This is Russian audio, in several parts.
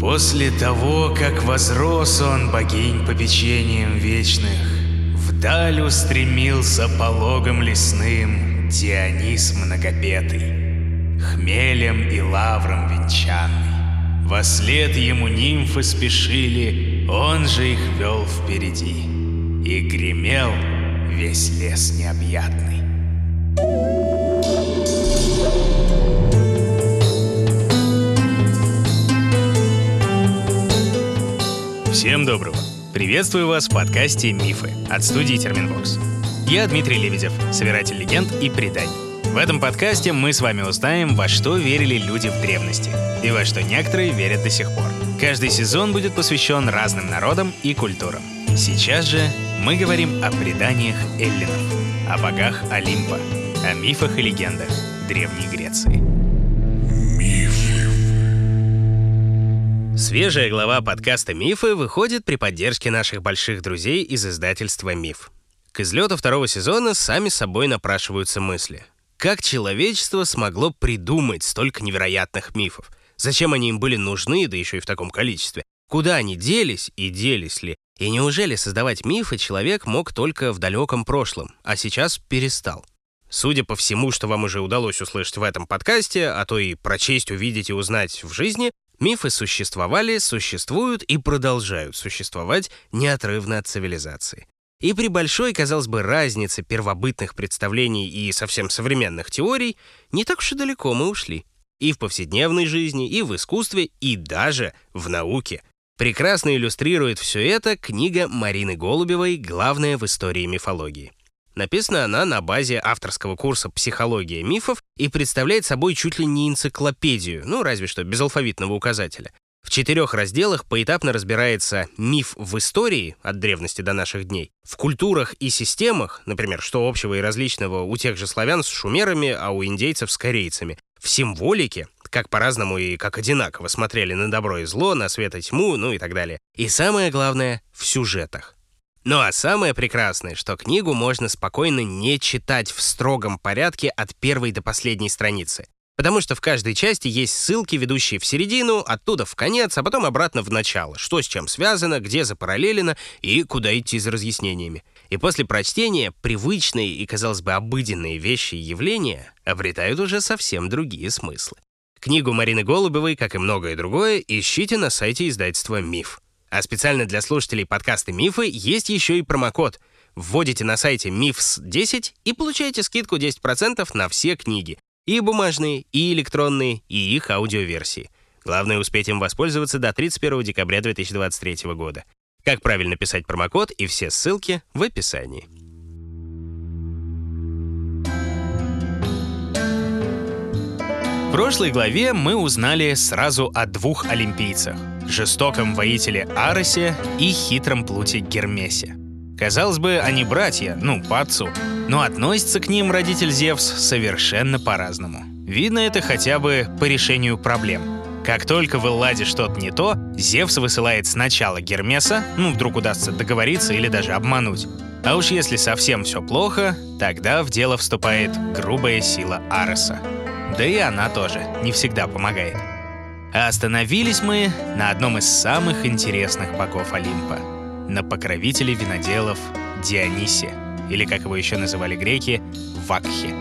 После того, как возрос он богинь попечением вечных, Вдаль устремился пологом лесным Дионис многопетый, Хмелем и лавром венчанный. Во след ему нимфы спешили, Он же их вел впереди, И гремел весь лес необъятный. Всем доброго! Приветствую вас в подкасте «Мифы» от студии Терминвокс. Я Дмитрий Лебедев, собиратель легенд и преданий. В этом подкасте мы с вами узнаем, во что верили люди в древности и во что некоторые верят до сих пор. Каждый сезон будет посвящен разным народам и культурам. Сейчас же мы говорим о преданиях эллинов, о богах Олимпа, о мифах и легендах Древней Греции. Свежая глава подкаста «Мифы» выходит при поддержке наших больших друзей из издательства «Миф». К излету второго сезона сами собой напрашиваются мысли. Как человечество смогло придумать столько невероятных мифов? Зачем они им были нужны, да еще и в таком количестве? Куда они делись и делись ли? И неужели создавать мифы человек мог только в далеком прошлом, а сейчас перестал? Судя по всему, что вам уже удалось услышать в этом подкасте, а то и прочесть, увидеть и узнать в жизни, Мифы существовали, существуют и продолжают существовать неотрывно от цивилизации. И при большой, казалось бы, разнице первобытных представлений и совсем современных теорий, не так уж и далеко мы ушли. И в повседневной жизни, и в искусстве, и даже в науке. Прекрасно иллюстрирует все это книга Марины Голубевой «Главное в истории мифологии». Написана она на базе авторского курса «Психология мифов» и представляет собой чуть ли не энциклопедию, ну разве что без алфавитного указателя. В четырех разделах поэтапно разбирается миф в истории от древности до наших дней, в культурах и системах, например, что общего и различного у тех же славян с шумерами, а у индейцев с корейцами, в символике, как по-разному и как одинаково смотрели на добро и зло, на свет и тьму, ну и так далее. И самое главное, в сюжетах. Ну а самое прекрасное, что книгу можно спокойно не читать в строгом порядке от первой до последней страницы. Потому что в каждой части есть ссылки, ведущие в середину, оттуда в конец, а потом обратно в начало, что с чем связано, где запараллелено и куда идти за разъяснениями. И после прочтения привычные и, казалось бы, обыденные вещи и явления обретают уже совсем другие смыслы. Книгу Марины Голубевой, как и многое другое, ищите на сайте издательства «Миф». А специально для слушателей подкаста «Мифы» есть еще и промокод. Вводите на сайте MIFS10 и получаете скидку 10% на все книги. И бумажные, и электронные, и их аудиоверсии. Главное успеть им воспользоваться до 31 декабря 2023 года. Как правильно писать промокод и все ссылки в описании. В прошлой главе мы узнали сразу о двух олимпийцах — жестоком воителе Аросе и хитром плуте Гермесе. Казалось бы, они братья, ну, по отцу, но относится к ним родитель Зевс совершенно по-разному. Видно это хотя бы по решению проблем. Как только в Элладе что-то не то, Зевс высылает сначала Гермеса, ну, вдруг удастся договориться или даже обмануть. А уж если совсем все плохо, тогда в дело вступает грубая сила Ароса — да и она тоже не всегда помогает. А остановились мы на одном из самых интересных богов Олимпа — на покровителе виноделов Дионисе, или, как его еще называли греки, Вакхе.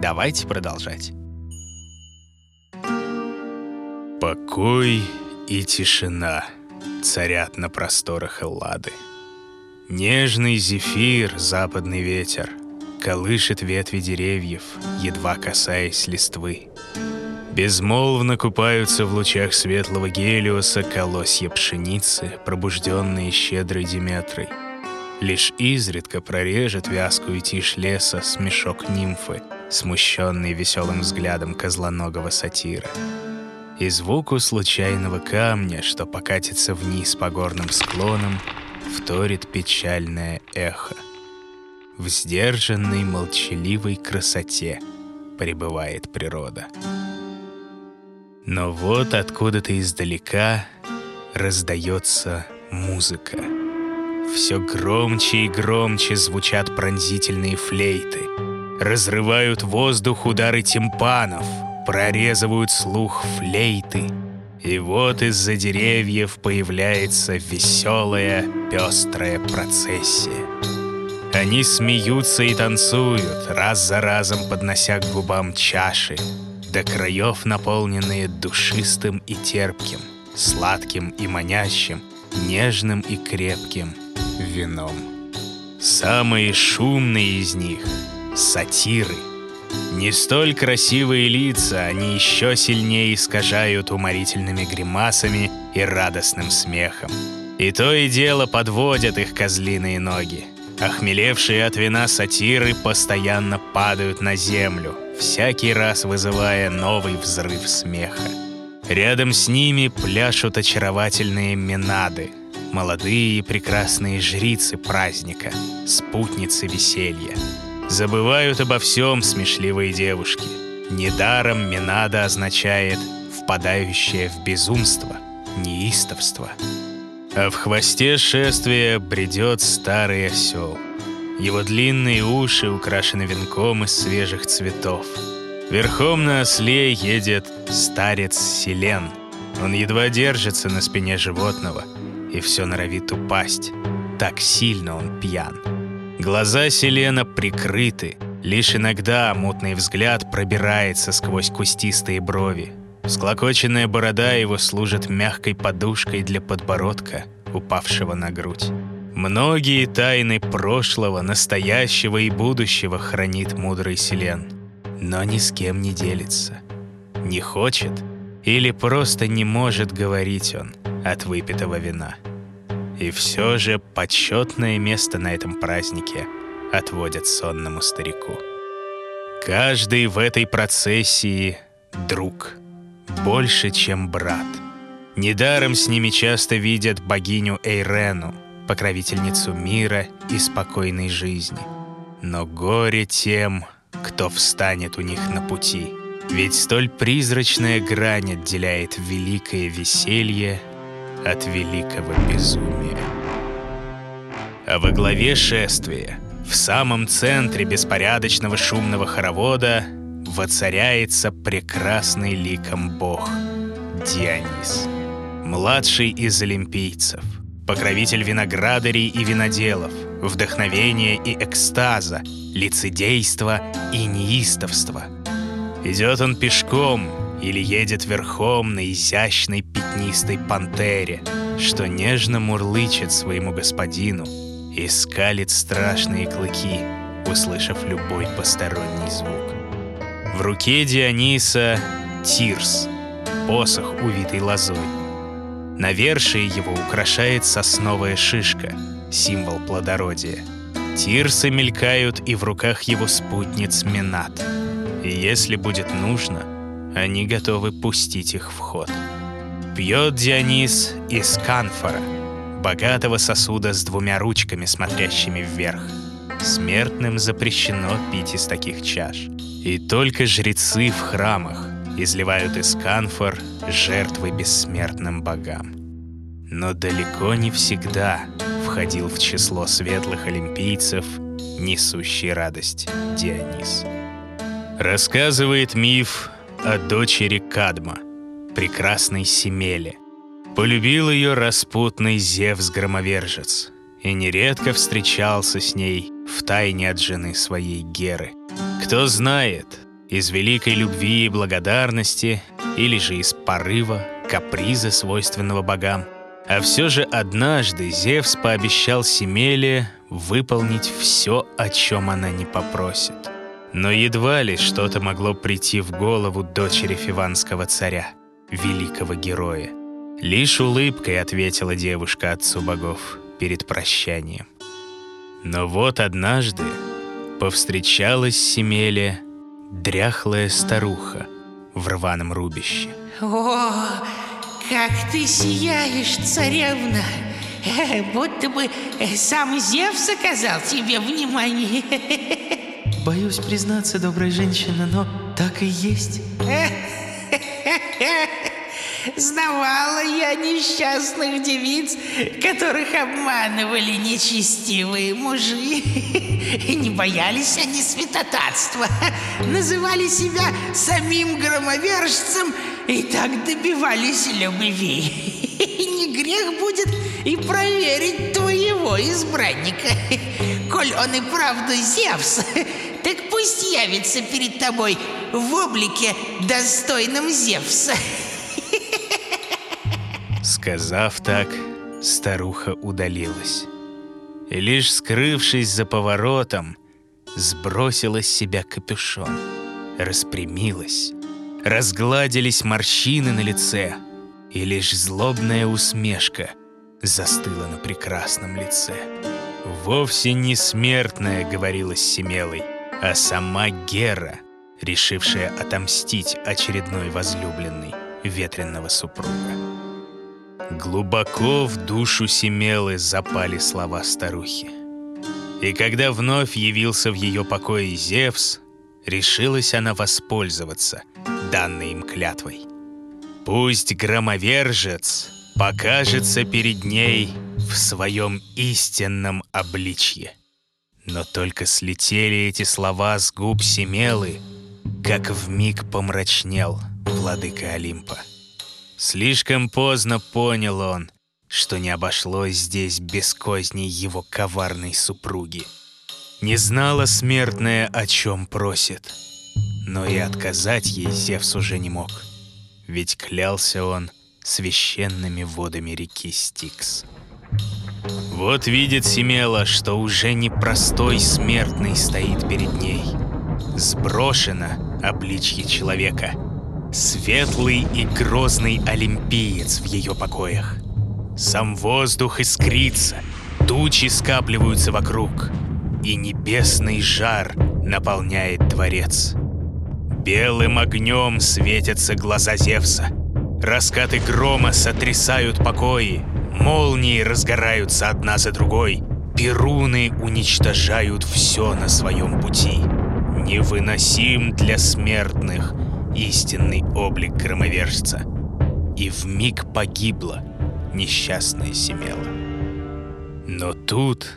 Давайте продолжать. Покой и тишина царят на просторах Эллады. Нежный зефир, западный ветер — колышет ветви деревьев, едва касаясь листвы. Безмолвно купаются в лучах светлого гелиоса колосья пшеницы, пробужденные щедрой Диметрой. Лишь изредка прорежет вязкую тишь леса смешок нимфы, смущенный веселым взглядом козлоногого сатира. И звуку случайного камня, что покатится вниз по горным склонам, вторит печальное эхо в сдержанной молчаливой красоте пребывает природа. Но вот откуда-то издалека раздается музыка. Все громче и громче звучат пронзительные флейты. Разрывают воздух удары тимпанов, прорезывают слух флейты. И вот из-за деревьев появляется веселая, пестрая процессия. Они смеются и танцуют, раз за разом поднося к губам чаши, до краев наполненные душистым и терпким, сладким и манящим, нежным и крепким вином. Самые шумные из них — сатиры — не столь красивые лица, они еще сильнее искажают уморительными гримасами и радостным смехом. И то и дело подводят их козлиные ноги. Охмелевшие от вина сатиры постоянно падают на землю, всякий раз вызывая новый взрыв смеха. Рядом с ними пляшут очаровательные минады, молодые и прекрасные жрицы праздника, спутницы веселья. Забывают обо всем смешливые девушки. Недаром Минада означает «впадающее в безумство», «неистовство». А в хвосте шествия бредет старый осел. Его длинные уши украшены венком из свежих цветов. Верхом на осле едет старец Селен. Он едва держится на спине животного и все норовит упасть. Так сильно он пьян. Глаза Селена прикрыты, лишь иногда мутный взгляд пробирается сквозь кустистые брови. Склокоченная борода его служит мягкой подушкой для подбородка, упавшего на грудь. Многие тайны прошлого, настоящего и будущего хранит мудрый Селен, но ни с кем не делится. Не хочет или просто не может говорить он от выпитого вина. И все же почетное место на этом празднике отводят сонному старику. Каждый в этой процессии друг, больше, чем брат. Недаром с ними часто видят богиню Эйрену, покровительницу мира и спокойной жизни. Но горе тем, кто встанет у них на пути. Ведь столь призрачная грань отделяет великое веселье от великого безумия. А во главе шествия, в самом центре беспорядочного шумного хоровода, воцаряется прекрасный ликом бог Дионис, младший из олимпийцев, покровитель виноградарей и виноделов, вдохновения и экстаза, лицедейства и неистовства. Идет он пешком, или едет верхом на изящной пятнистой пантере, что нежно мурлычет своему господину и скалит страшные клыки, услышав любой посторонний звук. В руке Диониса тирс, посох, увитый лозой. Навершие его украшает сосновая шишка, символ плодородия. Тирсы мелькают и в руках его спутниц Минат. И если будет нужно — они готовы пустить их в ход. Пьет Дионис из канфора, богатого сосуда с двумя ручками, смотрящими вверх. Смертным запрещено пить из таких чаш. И только жрецы в храмах изливают из канфор жертвы бессмертным богам. Но далеко не всегда входил в число светлых олимпийцев, несущий радость Дионис. Рассказывает миф о дочери Кадма, прекрасной Семеле. Полюбил ее распутный Зевс-громовержец и нередко встречался с ней в тайне от жены своей Геры. Кто знает, из великой любви и благодарности или же из порыва, каприза, свойственного богам. А все же однажды Зевс пообещал Семеле выполнить все, о чем она не попросит. Но едва ли что-то могло прийти в голову дочери фиванского царя, великого героя. Лишь улыбкой ответила девушка отцу богов перед прощанием. Но вот однажды повстречалась Семеле дряхлая старуха в рваном рубище. О, как ты сияешь, царевна! Будто бы сам Зевс оказал тебе внимание. Боюсь признаться, добрая женщина, но так и есть. Знавала я несчастных девиц, которых обманывали нечестивые мужи. Не боялись они святотатства, называли себя самим громовержцем и так добивались любви. Не грех будет и проверить твоего избранника. Коль он и правду Зевс, так пусть явится перед тобой в облике достойном Зевса. Сказав так, старуха удалилась. И лишь скрывшись за поворотом, сбросила с себя капюшон, распрямилась, разгладились морщины на лице, и лишь злобная усмешка застыла на прекрасном лице. Вовсе не смертная, говорила Семелой, а сама Гера, решившая отомстить очередной возлюбленной ветренного супруга. Глубоко в душу Семелы запали слова старухи. И когда вновь явился в ее покое Зевс, решилась она воспользоваться данной им клятвой. Пусть громовержец покажется перед ней в своем истинном обличье. Но только слетели эти слова с губ Семелы, как в миг помрачнел владыка Олимпа. Слишком поздно понял он, что не обошлось здесь без козней его коварной супруги. Не знала смертная, о чем просит, но и отказать ей Зевс уже не мог, ведь клялся он священными водами реки Стикс. Вот видит Семела, что уже не простой смертный стоит перед ней. Сброшено обличье человека. Светлый и грозный олимпиец в ее покоях. Сам воздух искрится, тучи скапливаются вокруг, и небесный жар наполняет дворец. Белым огнем светятся глаза Зевса. Раскаты грома сотрясают покои, Молнии разгораются одна за другой. Перуны уничтожают все на своем пути. Невыносим для смертных истинный облик громовержца. И в миг погибла несчастная Семела. Но тут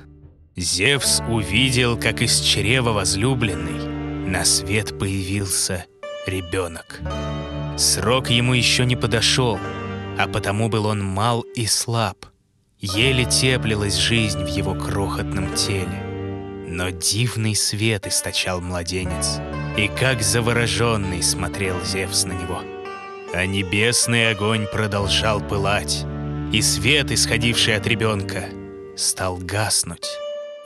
Зевс увидел, как из чрева возлюбленной на свет появился ребенок. Срок ему еще не подошел — а потому был он мал и слаб. Еле теплилась жизнь в его крохотном теле. Но дивный свет источал младенец, и как завороженный смотрел Зевс на него. А небесный огонь продолжал пылать, и свет, исходивший от ребенка, стал гаснуть.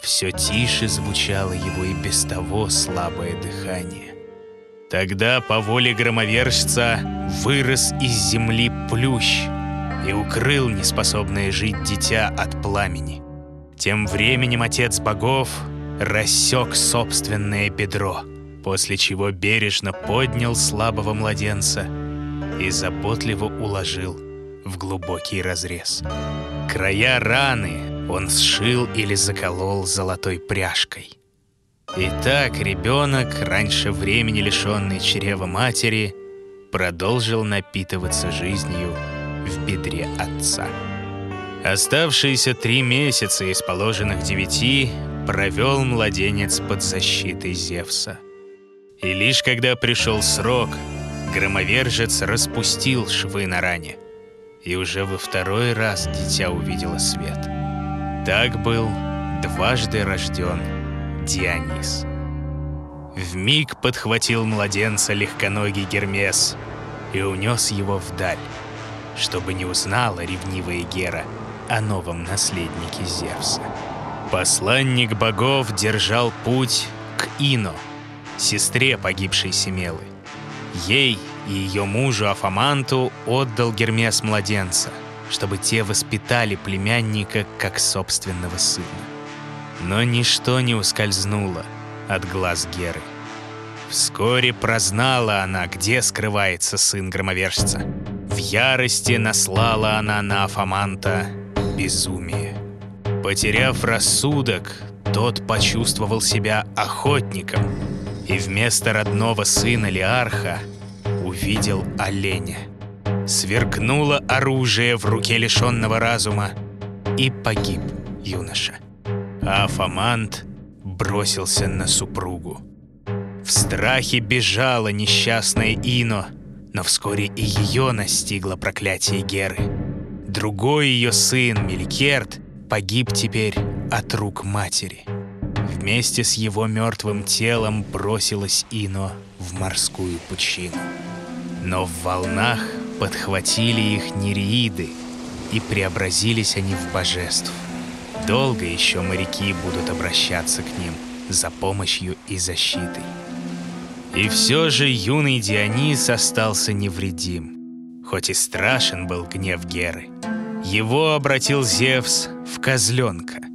Все тише звучало его и без того слабое дыхание. Тогда по воле громовержца вырос из земли плющ и укрыл неспособное жить дитя от пламени. Тем временем отец богов рассек собственное бедро, после чего бережно поднял слабого младенца и заботливо уложил в глубокий разрез. Края раны он сшил или заколол золотой пряжкой – Итак, ребенок, раньше времени лишенный чрева матери, продолжил напитываться жизнью в бедре отца. Оставшиеся три месяца из положенных девяти провел младенец под защитой Зевса. И лишь когда пришел срок, громовержец распустил швы на ране. И уже во второй раз дитя увидело свет. Так был дважды рожден Дионис. В миг подхватил младенца легконогий Гермес и унес его вдаль, чтобы не узнала ревнивая Гера о новом наследнике Зевса. Посланник богов держал путь к Ино, сестре погибшей Семелы. Ей и ее мужу Афаманту отдал Гермес младенца, чтобы те воспитали племянника как собственного сына. Но ничто не ускользнуло от глаз Геры. Вскоре прознала она, где скрывается сын громовержца. В ярости наслала она на Афаманта безумие. Потеряв рассудок, тот почувствовал себя охотником и вместо родного сына Лиарха увидел оленя. Сверкнуло оружие в руке лишенного разума, и погиб юноша. А Афамант бросился на супругу. В страхе бежала несчастная Ино, но вскоре и ее настигло проклятие Геры. Другой ее сын, Меликерт, погиб теперь от рук матери. Вместе с его мертвым телом бросилась Ино в морскую пучину. Но в волнах подхватили их нереиды, и преобразились они в божеств. Долго еще моряки будут обращаться к ним за помощью и защитой. И все же юный Дионис остался невредим, хоть и страшен был гнев Геры. Его обратил Зевс в козленка.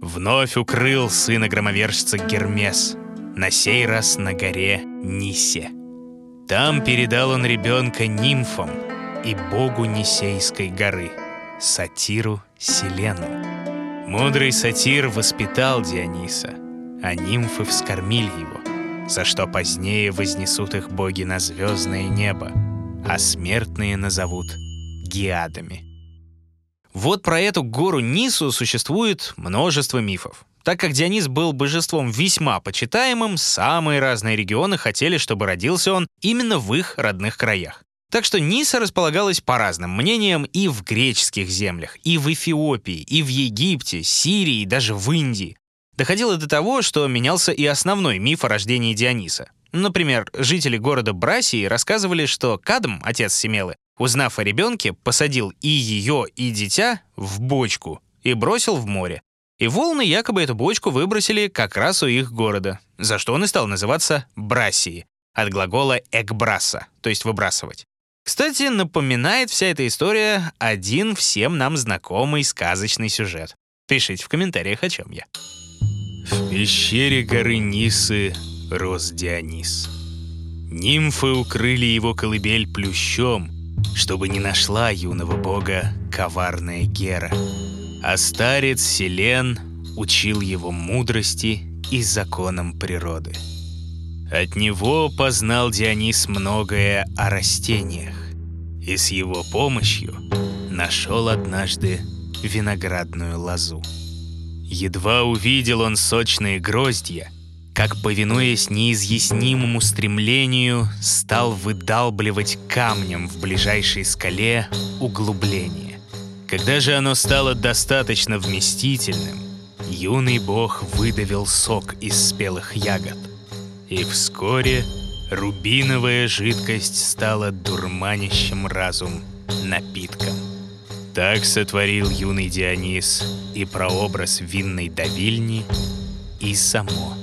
Вновь укрыл сына громовержца Гермес, на сей раз на горе Нисе. Там передал он ребенка нимфам и богу Нисейской горы, сатиру Селену. Мудрый сатир воспитал Диониса, а нимфы вскормили его, за что позднее вознесут их боги на звездное небо, а смертные назовут гиадами. Вот про эту гору Нису существует множество мифов. Так как Дионис был божеством весьма почитаемым, самые разные регионы хотели, чтобы родился он именно в их родных краях. Так что Ниса располагалась по разным мнениям и в греческих землях, и в Эфиопии, и в Египте, Сирии, и даже в Индии. Доходило до того, что менялся и основной миф о рождении Диониса. Например, жители города Брасии рассказывали, что Кадм, отец Семелы, Узнав о ребенке, посадил и ее, и дитя в бочку и бросил в море. И волны якобы эту бочку выбросили как раз у их города, за что он и стал называться Брасией, от глагола «экбраса», то есть «выбрасывать». Кстати, напоминает вся эта история один всем нам знакомый сказочный сюжет. Пишите в комментариях, о чем я. В пещере горы Нисы рос Дионис. Нимфы укрыли его колыбель плющом, чтобы не нашла юного бога коварная Гера. А старец Селен учил его мудрости и законам природы. От него познал Дионис многое о растениях, и с его помощью нашел однажды виноградную лозу. Едва увидел он сочные гроздья, как, повинуясь неизъяснимому стремлению, стал выдалбливать камнем в ближайшей скале углубление. Когда же оно стало достаточно вместительным, юный бог выдавил сок из спелых ягод. И вскоре рубиновая жидкость стала дурманящим разум напитком. Так сотворил юный Дионис и прообраз винной давильни, и само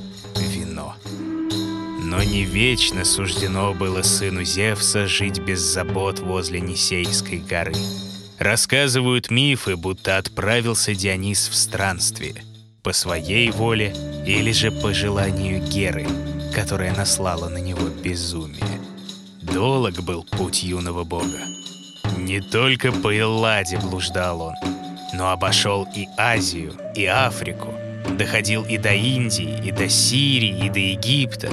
но не вечно суждено было сыну Зевса жить без забот возле Нисейской горы. Рассказывают мифы, будто отправился Дионис в странствие. По своей воле или же по желанию Геры, которая наслала на него безумие. Долог был путь юного бога. Не только по Элладе блуждал он, но обошел и Азию, и Африку, доходил и до Индии, и до Сирии, и до Египта,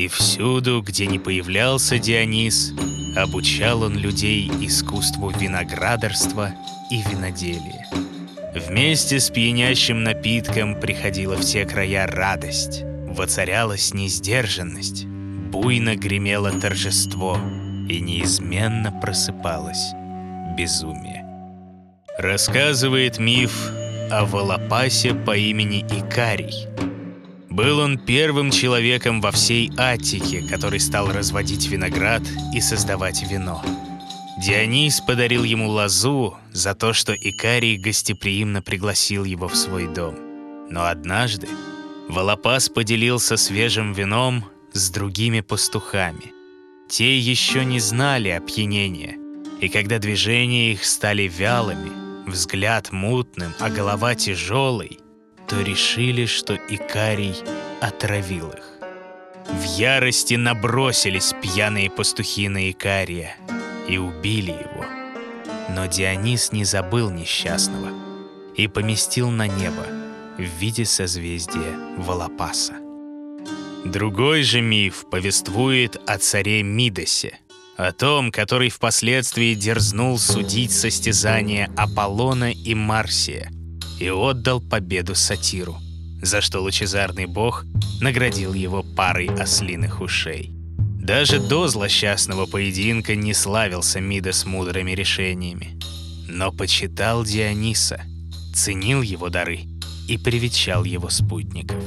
и всюду, где не появлялся Дионис, обучал он людей искусству виноградарства и виноделия. Вместе с пьянящим напитком приходила в те края радость, воцарялась несдержанность, буйно гремело торжество и неизменно просыпалось безумие. Рассказывает миф о Волопасе по имени Икарий – был он первым человеком во всей Аттике, который стал разводить виноград и создавать вино. Дионис подарил ему лозу за то, что Икарий гостеприимно пригласил его в свой дом. Но однажды Волопас поделился свежим вином с другими пастухами. Те еще не знали опьянения, и когда движения их стали вялыми, взгляд мутным, а голова тяжелой — то решили, что Икарий отравил их. В ярости набросились пьяные пастухи на Икария и убили его. Но Дионис не забыл несчастного и поместил на небо в виде созвездия Волопаса. Другой же миф повествует о царе Мидосе, о том, который впоследствии дерзнул судить состязания Аполлона и Марсия и отдал победу сатиру, за что лучезарный бог наградил его парой ослиных ушей. Даже до злосчастного поединка не славился Мидас мудрыми решениями, но почитал Диониса, ценил его дары и привечал его спутников.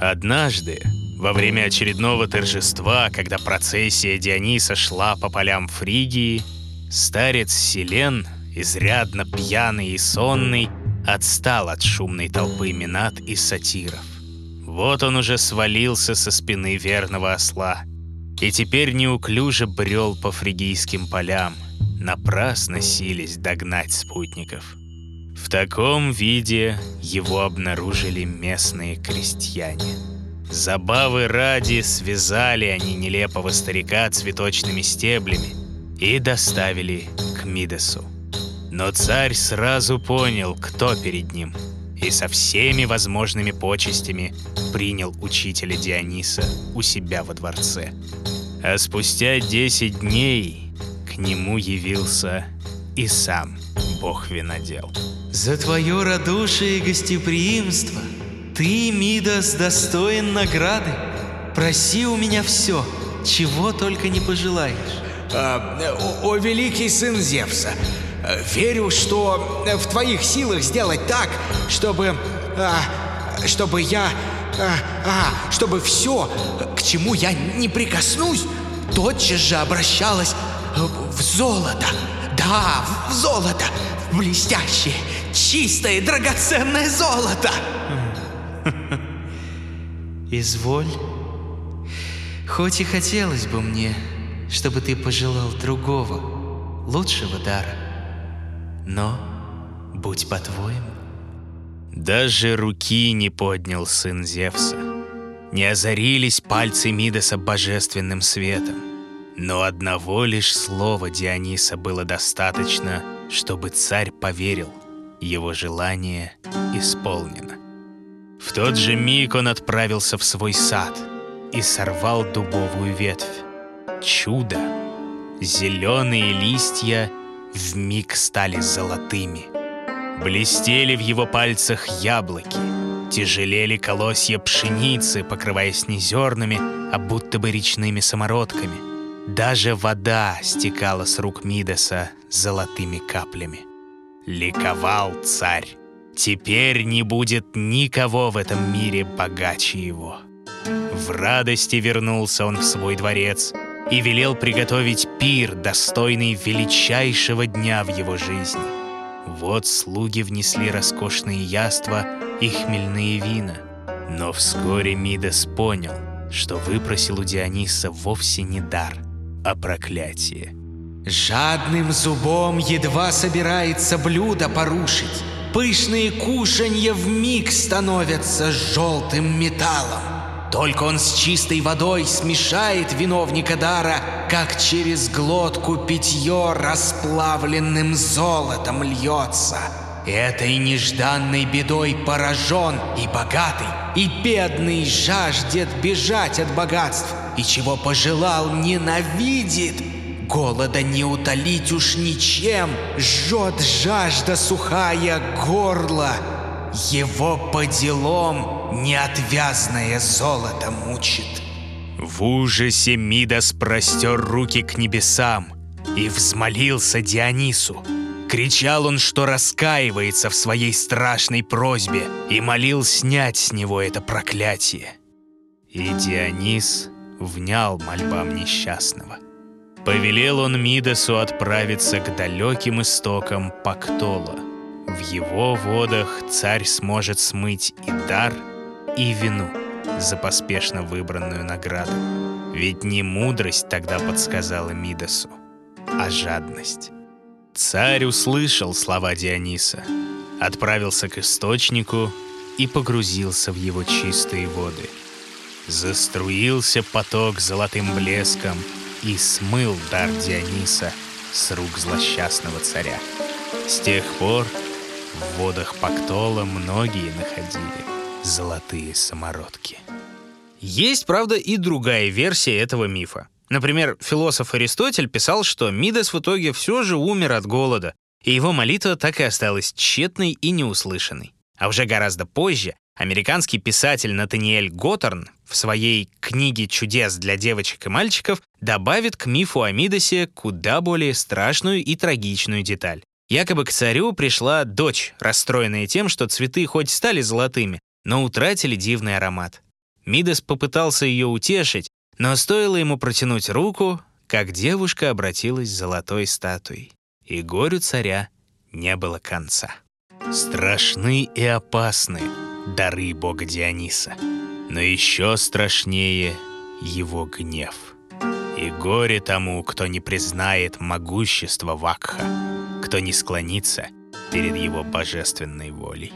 Однажды, во время очередного торжества, когда процессия Диониса шла по полям Фригии, старец Селен, изрядно пьяный и сонный, отстал от шумной толпы Минат и сатиров. Вот он уже свалился со спины верного осла и теперь неуклюже брел по фригийским полям, напрасно сились догнать спутников. В таком виде его обнаружили местные крестьяне. Забавы ради связали они нелепого старика цветочными стеблями и доставили к Мидесу. Но царь сразу понял, кто перед ним, и со всеми возможными почестями принял учителя Диониса у себя во дворце. А спустя 10 дней к нему явился и сам бог-винодел. За твое радушие и гостеприимство ты, Мидас, достоин награды. Проси у меня все, чего только не пожелаешь. А, о, о, великий сын Зевса, верю, что в твоих силах сделать так, чтобы... А, чтобы я... А, а, чтобы все, к чему я не прикоснусь, тотчас же обращалось в золото. Да, в золото. В блестящее, чистое, драгоценное золото. Изволь. Хоть и хотелось бы мне, чтобы ты пожелал другого, лучшего дара. Но будь по-твоему. Даже руки не поднял сын Зевса. Не озарились пальцы Мидаса божественным светом. Но одного лишь слова Диониса было достаточно, чтобы царь поверил, его желание исполнено. В тот же миг он отправился в свой сад и сорвал дубовую ветвь. Чудо! Зеленые листья в миг стали золотыми. Блестели в его пальцах яблоки, тяжелели колосья пшеницы, покрываясь не зернами, а будто бы речными самородками. Даже вода стекала с рук Мидаса золотыми каплями. Ликовал царь. Теперь не будет никого в этом мире богаче его. В радости вернулся он в свой дворец и велел приготовить пир, достойный величайшего дня в его жизни. Вот слуги внесли роскошные яства и хмельные вина. Но вскоре Мидас понял, что выпросил у Диониса вовсе не дар, а проклятие. Жадным зубом едва собирается блюдо порушить. Пышные кушанья в миг становятся желтым металлом. Только он с чистой водой смешает виновника дара, как через глотку питье расплавленным золотом льется. Этой нежданной бедой поражен и богатый, и бедный жаждет бежать от богатств, и чего пожелал ненавидит. Голода не утолить уж ничем, жжет жажда сухая горло. Его по делам неотвязное золото мучит. В ужасе Мидас простер руки к небесам и взмолился Дионису. Кричал он, что раскаивается в своей страшной просьбе и молил снять с него это проклятие. И Дионис внял мольбам несчастного. Повелел он Мидасу отправиться к далеким истокам Пактола. В его водах царь сможет смыть и дар, и вину за поспешно выбранную награду. Ведь не мудрость тогда подсказала Мидасу, а жадность. Царь услышал слова Диониса, отправился к источнику и погрузился в его чистые воды. Заструился поток золотым блеском и смыл дар Диониса с рук злосчастного царя. С тех пор в водах Пактола многие находили золотые самородки. Есть, правда, и другая версия этого мифа. Например, философ Аристотель писал, что Мидас в итоге все же умер от голода, и его молитва так и осталась тщетной и неуслышанной. А уже гораздо позже американский писатель Натаниэль Готтерн в своей «Книге чудес для девочек и мальчиков» добавит к мифу о Мидасе куда более страшную и трагичную деталь. Якобы к царю пришла дочь, расстроенная тем, что цветы хоть стали золотыми, но утратили дивный аромат. Мидас попытался ее утешить, но стоило ему протянуть руку, как девушка обратилась золотой статуей, и горю царя не было конца. Страшны и опасны дары бога Диониса, но еще страшнее его гнев. И горе тому, кто не признает могущество Вакха, кто не склонится перед его божественной волей.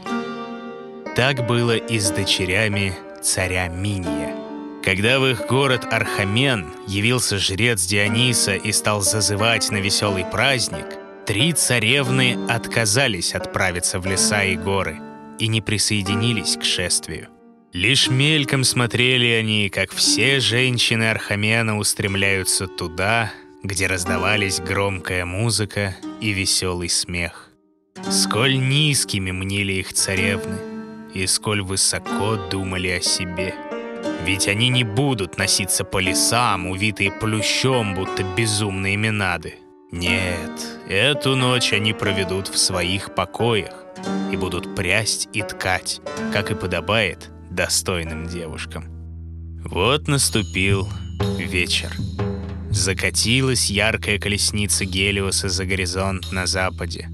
Так было и с дочерями царя Миния — когда в их город Орхомен явился жрец Диониса и стал зазывать на веселый праздник, три царевны отказались отправиться в леса и горы и не присоединились к шествию. Лишь мельком смотрели они, как все женщины Орхомена устремляются туда, где раздавались громкая музыка и веселый смех. Сколь низкими мнили их царевны, и сколь высоко думали о себе — ведь они не будут носиться по лесам, увитые плющом, будто безумные минады. Нет, эту ночь они проведут в своих покоях и будут прясть и ткать, как и подобает достойным девушкам. Вот наступил вечер. Закатилась яркая колесница Гелиоса за горизонт на западе,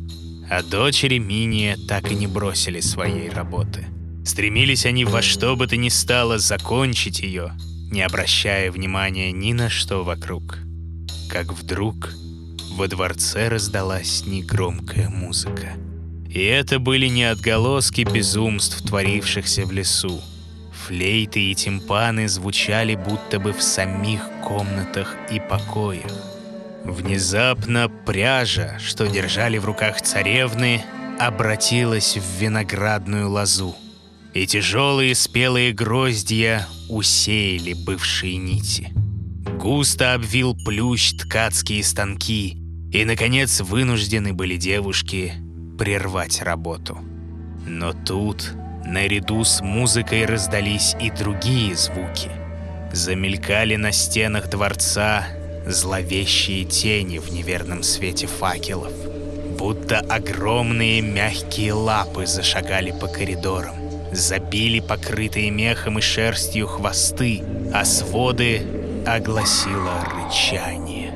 а дочери Миния так и не бросили своей работы — Стремились они во что бы то ни стало закончить ее, не обращая внимания ни на что вокруг. Как вдруг во дворце раздалась негромкая музыка. И это были не отголоски безумств, творившихся в лесу. Флейты и тимпаны звучали будто бы в самих комнатах и покоях. Внезапно пряжа, что держали в руках царевны, обратилась в виноградную лозу и тяжелые спелые гроздья усеяли бывшие нити. Густо обвил плющ ткацкие станки, и, наконец, вынуждены были девушки прервать работу. Но тут, наряду с музыкой, раздались и другие звуки. Замелькали на стенах дворца зловещие тени в неверном свете факелов, будто огромные мягкие лапы зашагали по коридорам забили покрытые мехом и шерстью хвосты, а своды огласило рычание.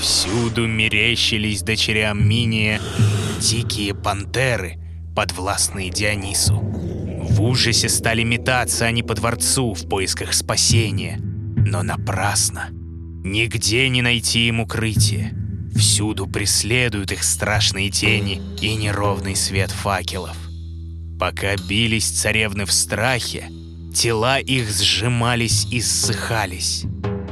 Всюду мерещились дочерям Миния дикие пантеры, подвластные Дионису. В ужасе стали метаться они по дворцу в поисках спасения, но напрасно. Нигде не найти им укрытие. Всюду преследуют их страшные тени и неровный свет факелов. Пока бились царевны в страхе, тела их сжимались и ссыхались.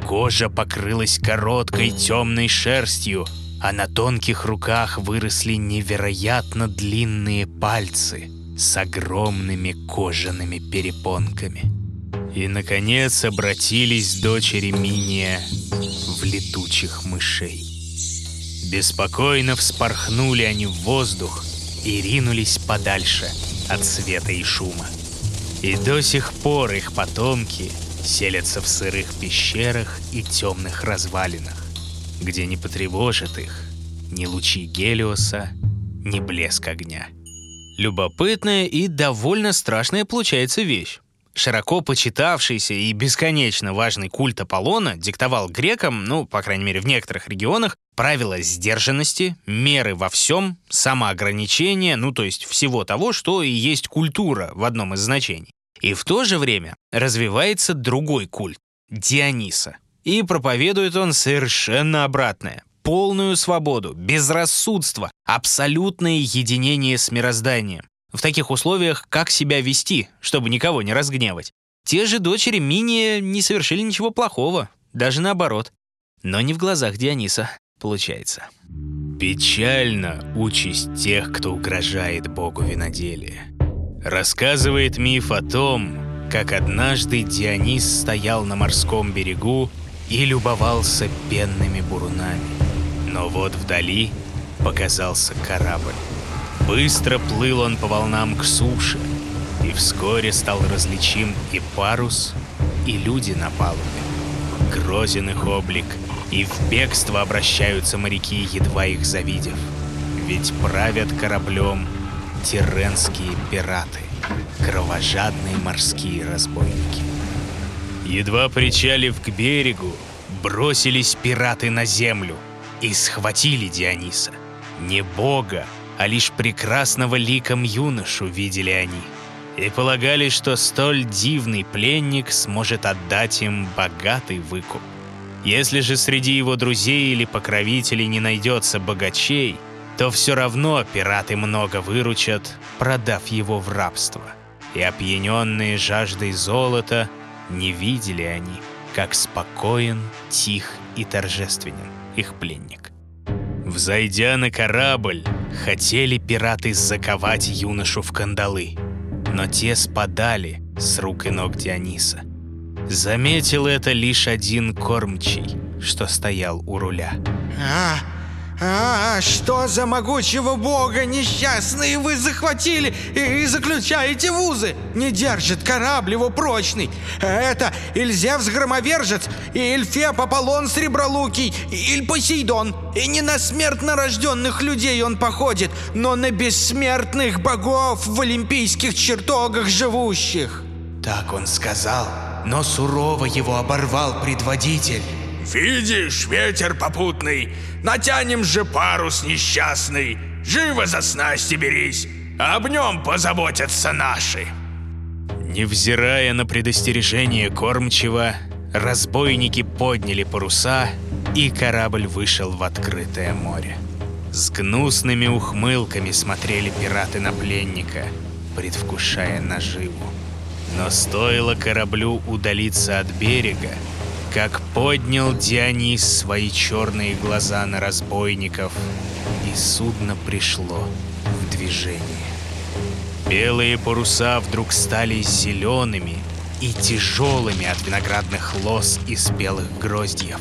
Кожа покрылась короткой темной шерстью, а на тонких руках выросли невероятно длинные пальцы с огромными кожаными перепонками. И, наконец, обратились дочери Миния в летучих мышей. Беспокойно вспорхнули они в воздух и ринулись подальше — от света и шума. И до сих пор их потомки селятся в сырых пещерах и темных развалинах, где не потревожат их ни лучи Гелиоса, ни блеск огня. Любопытная и довольно страшная получается вещь. Широко почитавшийся и бесконечно важный культ Аполлона диктовал грекам, ну, по крайней мере, в некоторых регионах, правила сдержанности, меры во всем, самоограничения, ну, то есть всего того, что и есть культура в одном из значений. И в то же время развивается другой культ — Диониса. И проповедует он совершенно обратное — полную свободу, безрассудство, абсолютное единение с мирозданием. В таких условиях как себя вести, чтобы никого не разгневать? Те же дочери Миния не совершили ничего плохого, даже наоборот. Но не в глазах Диониса, получается. Печально участь тех, кто угрожает богу виноделия. Рассказывает миф о том, как однажды Дионис стоял на морском берегу и любовался пенными бурунами. Но вот вдали показался корабль. Быстро плыл он по волнам к суше, и вскоре стал различим и парус, и люди на палубе. Грозен их облик, и в бегство обращаются моряки, едва их завидев. Ведь правят кораблем тиренские пираты, кровожадные морские разбойники. Едва причалив к берегу, бросились пираты на землю и схватили Диониса. Не бога, а лишь прекрасного ликом юношу видели они. И полагали, что столь дивный пленник сможет отдать им богатый выкуп. Если же среди его друзей или покровителей не найдется богачей, то все равно пираты много выручат, продав его в рабство. И опьяненные жаждой золота – не видели они, как спокоен, тих и торжественен их пленник. Взойдя на корабль, хотели пираты заковать юношу в кандалы, но те спадали с рук и ног Диониса. Заметил это лишь один кормчий, что стоял у руля. А, а, что за могучего бога несчастные вы захватили и, и заключаете в узы? Не держит корабль его прочный. Это Ильзевс Громовержец, и Эльфеп Аполлон Сребролукий, Иль Посейдон. И не на смертно рожденных людей он походит, но на бессмертных богов в олимпийских чертогах живущих. Так он сказал, но сурово его оборвал предводитель. Видишь, ветер попутный, натянем же парус несчастный. Живо за снасти берись, об нем позаботятся наши. Невзирая на предостережение кормчего, разбойники подняли паруса, и корабль вышел в открытое море. С гнусными ухмылками смотрели пираты на пленника, предвкушая наживу. Но стоило кораблю удалиться от берега, как поднял Дионис свои черные глаза на разбойников, и судно пришло в движение. Белые паруса вдруг стали зелеными и тяжелыми от виноградных лоз и спелых гроздьев.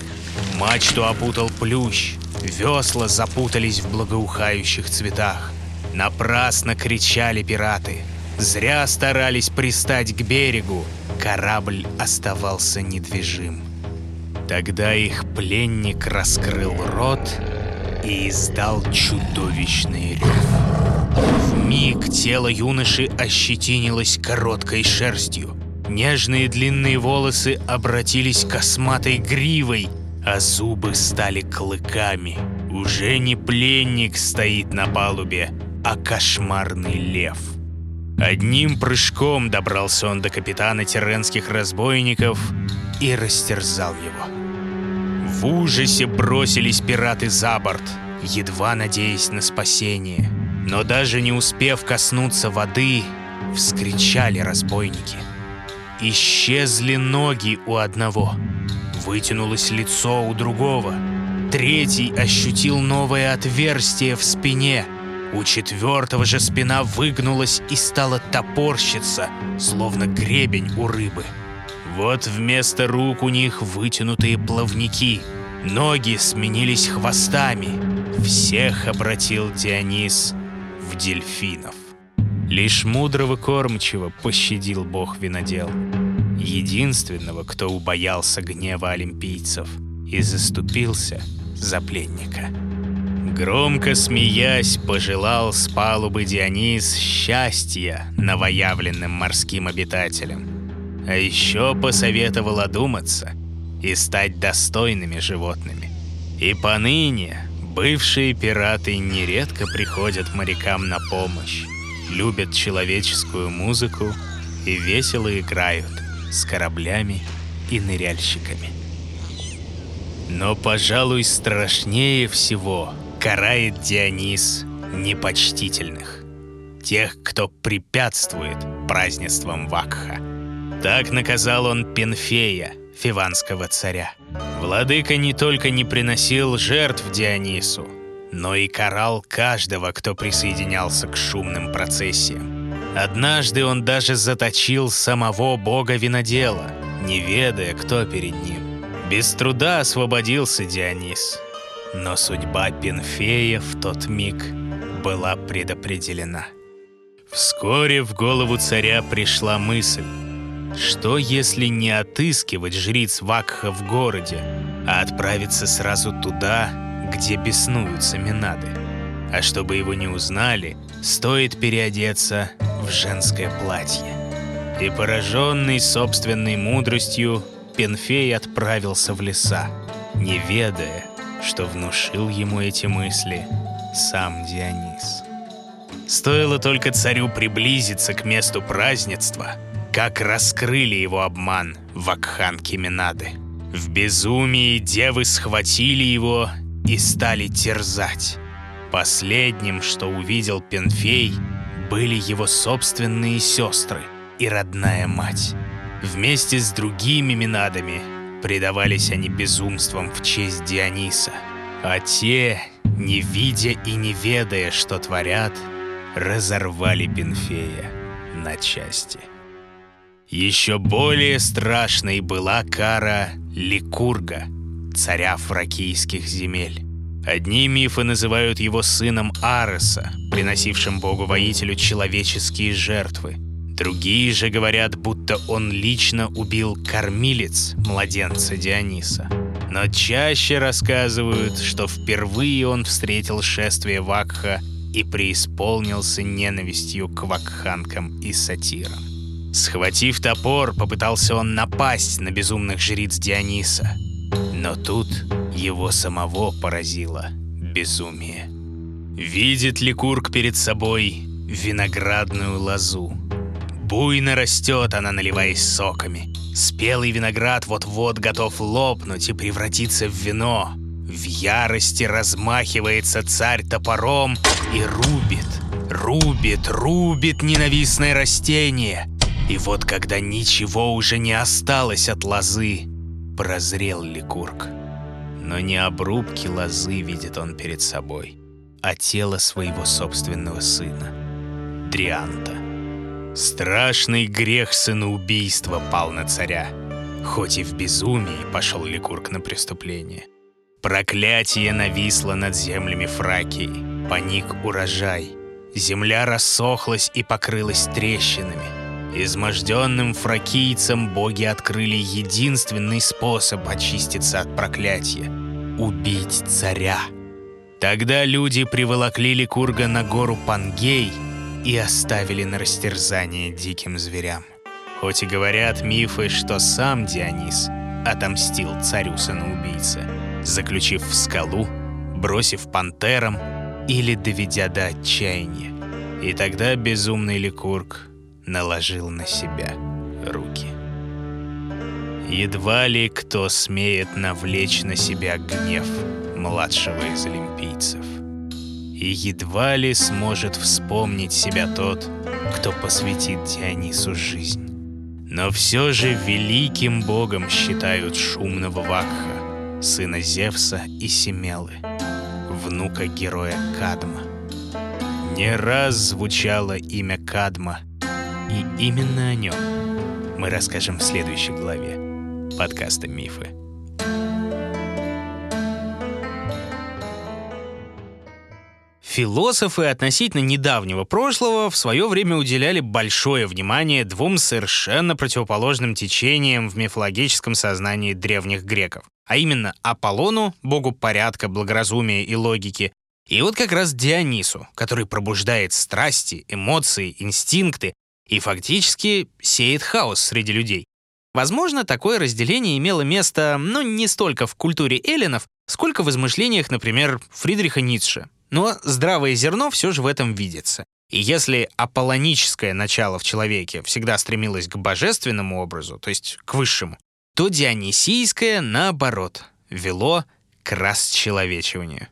Мачту опутал плющ, весла запутались в благоухающих цветах. Напрасно кричали пираты. Зря старались пристать к берегу. Корабль оставался недвижим. Тогда их пленник раскрыл рот и издал чудовищный рев. В миг тело юноши ощетинилось короткой шерстью. Нежные длинные волосы обратились косматой гривой, а зубы стали клыками. Уже не пленник стоит на палубе, а кошмарный лев. Одним прыжком добрался он до капитана теренских разбойников и растерзал его. В ужасе бросились пираты за борт, едва надеясь на спасение. Но даже не успев коснуться воды, вскричали разбойники. Исчезли ноги у одного, вытянулось лицо у другого. Третий ощутил новое отверстие в спине. У четвертого же спина выгнулась и стала топорщиться, словно гребень у рыбы. Вот вместо рук у них вытянутые плавники. Ноги сменились хвостами. Всех обратил Дионис в дельфинов. Лишь мудрого кормчего пощадил бог винодел. Единственного, кто убоялся гнева олимпийцев и заступился за пленника. Громко смеясь, пожелал с палубы Дионис счастья новоявленным морским обитателям. А еще посоветовал одуматься и стать достойными животными. И поныне бывшие пираты нередко приходят морякам на помощь, любят человеческую музыку и весело играют с кораблями и ныряльщиками. Но, пожалуй, страшнее всего карает Дионис непочтительных. Тех, кто препятствует празднествам Вакха. Так наказал он Пенфея, фиванского царя. Владыка не только не приносил жертв Дионису, но и карал каждого, кто присоединялся к шумным процессиям. Однажды он даже заточил самого бога винодела, не ведая, кто перед ним. Без труда освободился Дионис, но судьба Пенфея в тот миг была предопределена. Вскоре в голову царя пришла мысль, что если не отыскивать жриц Вакха в городе, а отправиться сразу туда, где беснуются Минады? А чтобы его не узнали, стоит переодеться в женское платье. И пораженный собственной мудростью, Пенфей отправился в леса, не ведая, что внушил ему эти мысли сам Дионис. Стоило только царю приблизиться к месту празднества, как раскрыли его обман вакханки Минады. В безумии девы схватили его и стали терзать. Последним, что увидел Пенфей, были его собственные сестры и родная мать. Вместе с другими Минадами предавались они безумствам в честь Диониса. А те, не видя и не ведая, что творят, разорвали Пенфея на части. Еще более страшной была кара Ликурга, царя фракийских земель. Одни мифы называют его сыном Ареса, приносившим богу-воителю человеческие жертвы. Другие же говорят, будто он лично убил кормилец младенца Диониса. Но чаще рассказывают, что впервые он встретил шествие Вакха и преисполнился ненавистью к вакханкам и сатирам. Схватив топор, попытался он напасть на безумных жриц Диониса. Но тут его самого поразило безумие. Видит ли Курк перед собой виноградную лозу? Буйно растет она, наливаясь соками. Спелый виноград вот-вот готов лопнуть и превратиться в вино. В ярости размахивается царь топором и рубит, рубит, рубит ненавистное растение. И вот когда ничего уже не осталось от лозы, прозрел Ликург. Но не обрубки лозы видит он перед собой, а тело своего собственного сына, Дрианта. Страшный грех сыноубийства пал на царя, хоть и в безумии пошел Ликург на преступление. Проклятие нависло над землями Фракии, паник урожай. Земля рассохлась и покрылась трещинами – Изможденным фракийцам боги открыли единственный способ очиститься от проклятия — убить царя. Тогда люди приволокли Ликурга на гору Пангей и оставили на растерзание диким зверям. Хоть и говорят мифы, что сам Дионис отомстил царю сыноубийце, заключив в скалу, бросив пантерам или доведя до отчаяния. И тогда безумный Ликург наложил на себя руки. Едва ли кто смеет навлечь на себя гнев младшего из олимпийцев. И едва ли сможет вспомнить себя тот, кто посвятит Дионису жизнь. Но все же великим богом считают шумного Вакха, сына Зевса и Семелы, внука героя Кадма. Не раз звучало имя Кадма — и именно о нем мы расскажем в следующей главе подкаста «Мифы». Философы относительно недавнего прошлого в свое время уделяли большое внимание двум совершенно противоположным течениям в мифологическом сознании древних греков, а именно Аполлону, богу порядка, благоразумия и логики, и вот как раз Дионису, который пробуждает страсти, эмоции, инстинкты и фактически сеет хаос среди людей. Возможно, такое разделение имело место, но ну, не столько в культуре эллинов, сколько в измышлениях, например, Фридриха Ницше. Но здравое зерно все же в этом видится. И если аполлоническое начало в человеке всегда стремилось к божественному образу, то есть к высшему, то дионисийское, наоборот, вело к расчеловечиванию.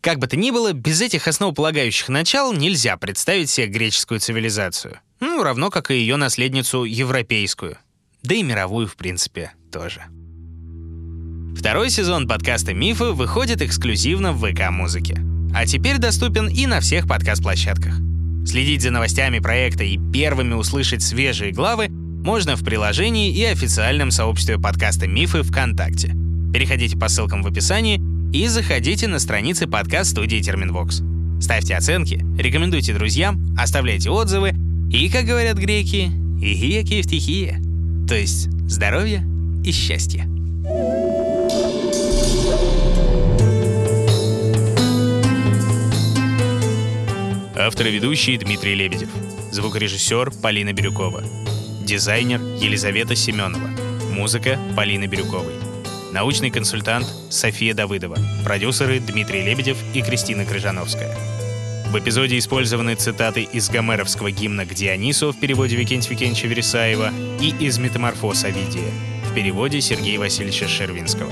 Как бы то ни было, без этих основополагающих начал нельзя представить себе греческую цивилизацию. Ну, равно как и ее наследницу европейскую. Да и мировую, в принципе, тоже. Второй сезон подкаста «Мифы» выходит эксклюзивно в ВК-музыке. А теперь доступен и на всех подкаст-площадках. Следить за новостями проекта и первыми услышать свежие главы можно в приложении и официальном сообществе подкаста «Мифы» ВКонтакте. Переходите по ссылкам в описании и заходите на страницы подкаст-студии Терминвокс. Ставьте оценки, рекомендуйте друзьям, оставляйте отзывы и, как говорят греки, игия киевтихия, то есть здоровья и счастья. Автор и ведущий Дмитрий Лебедев. Звукорежиссер Полина Бирюкова. Дизайнер Елизавета Семенова. Музыка Полины Бирюковой. Научный консультант София Давыдова. Продюсеры Дмитрий Лебедев и Кристина Крыжановская. В эпизоде использованы цитаты из гомеровского гимна к Дионису в переводе Викентия Викентьевича Вересаева и из «Метаморфоз Овидия» в переводе Сергея Васильевича Шервинского.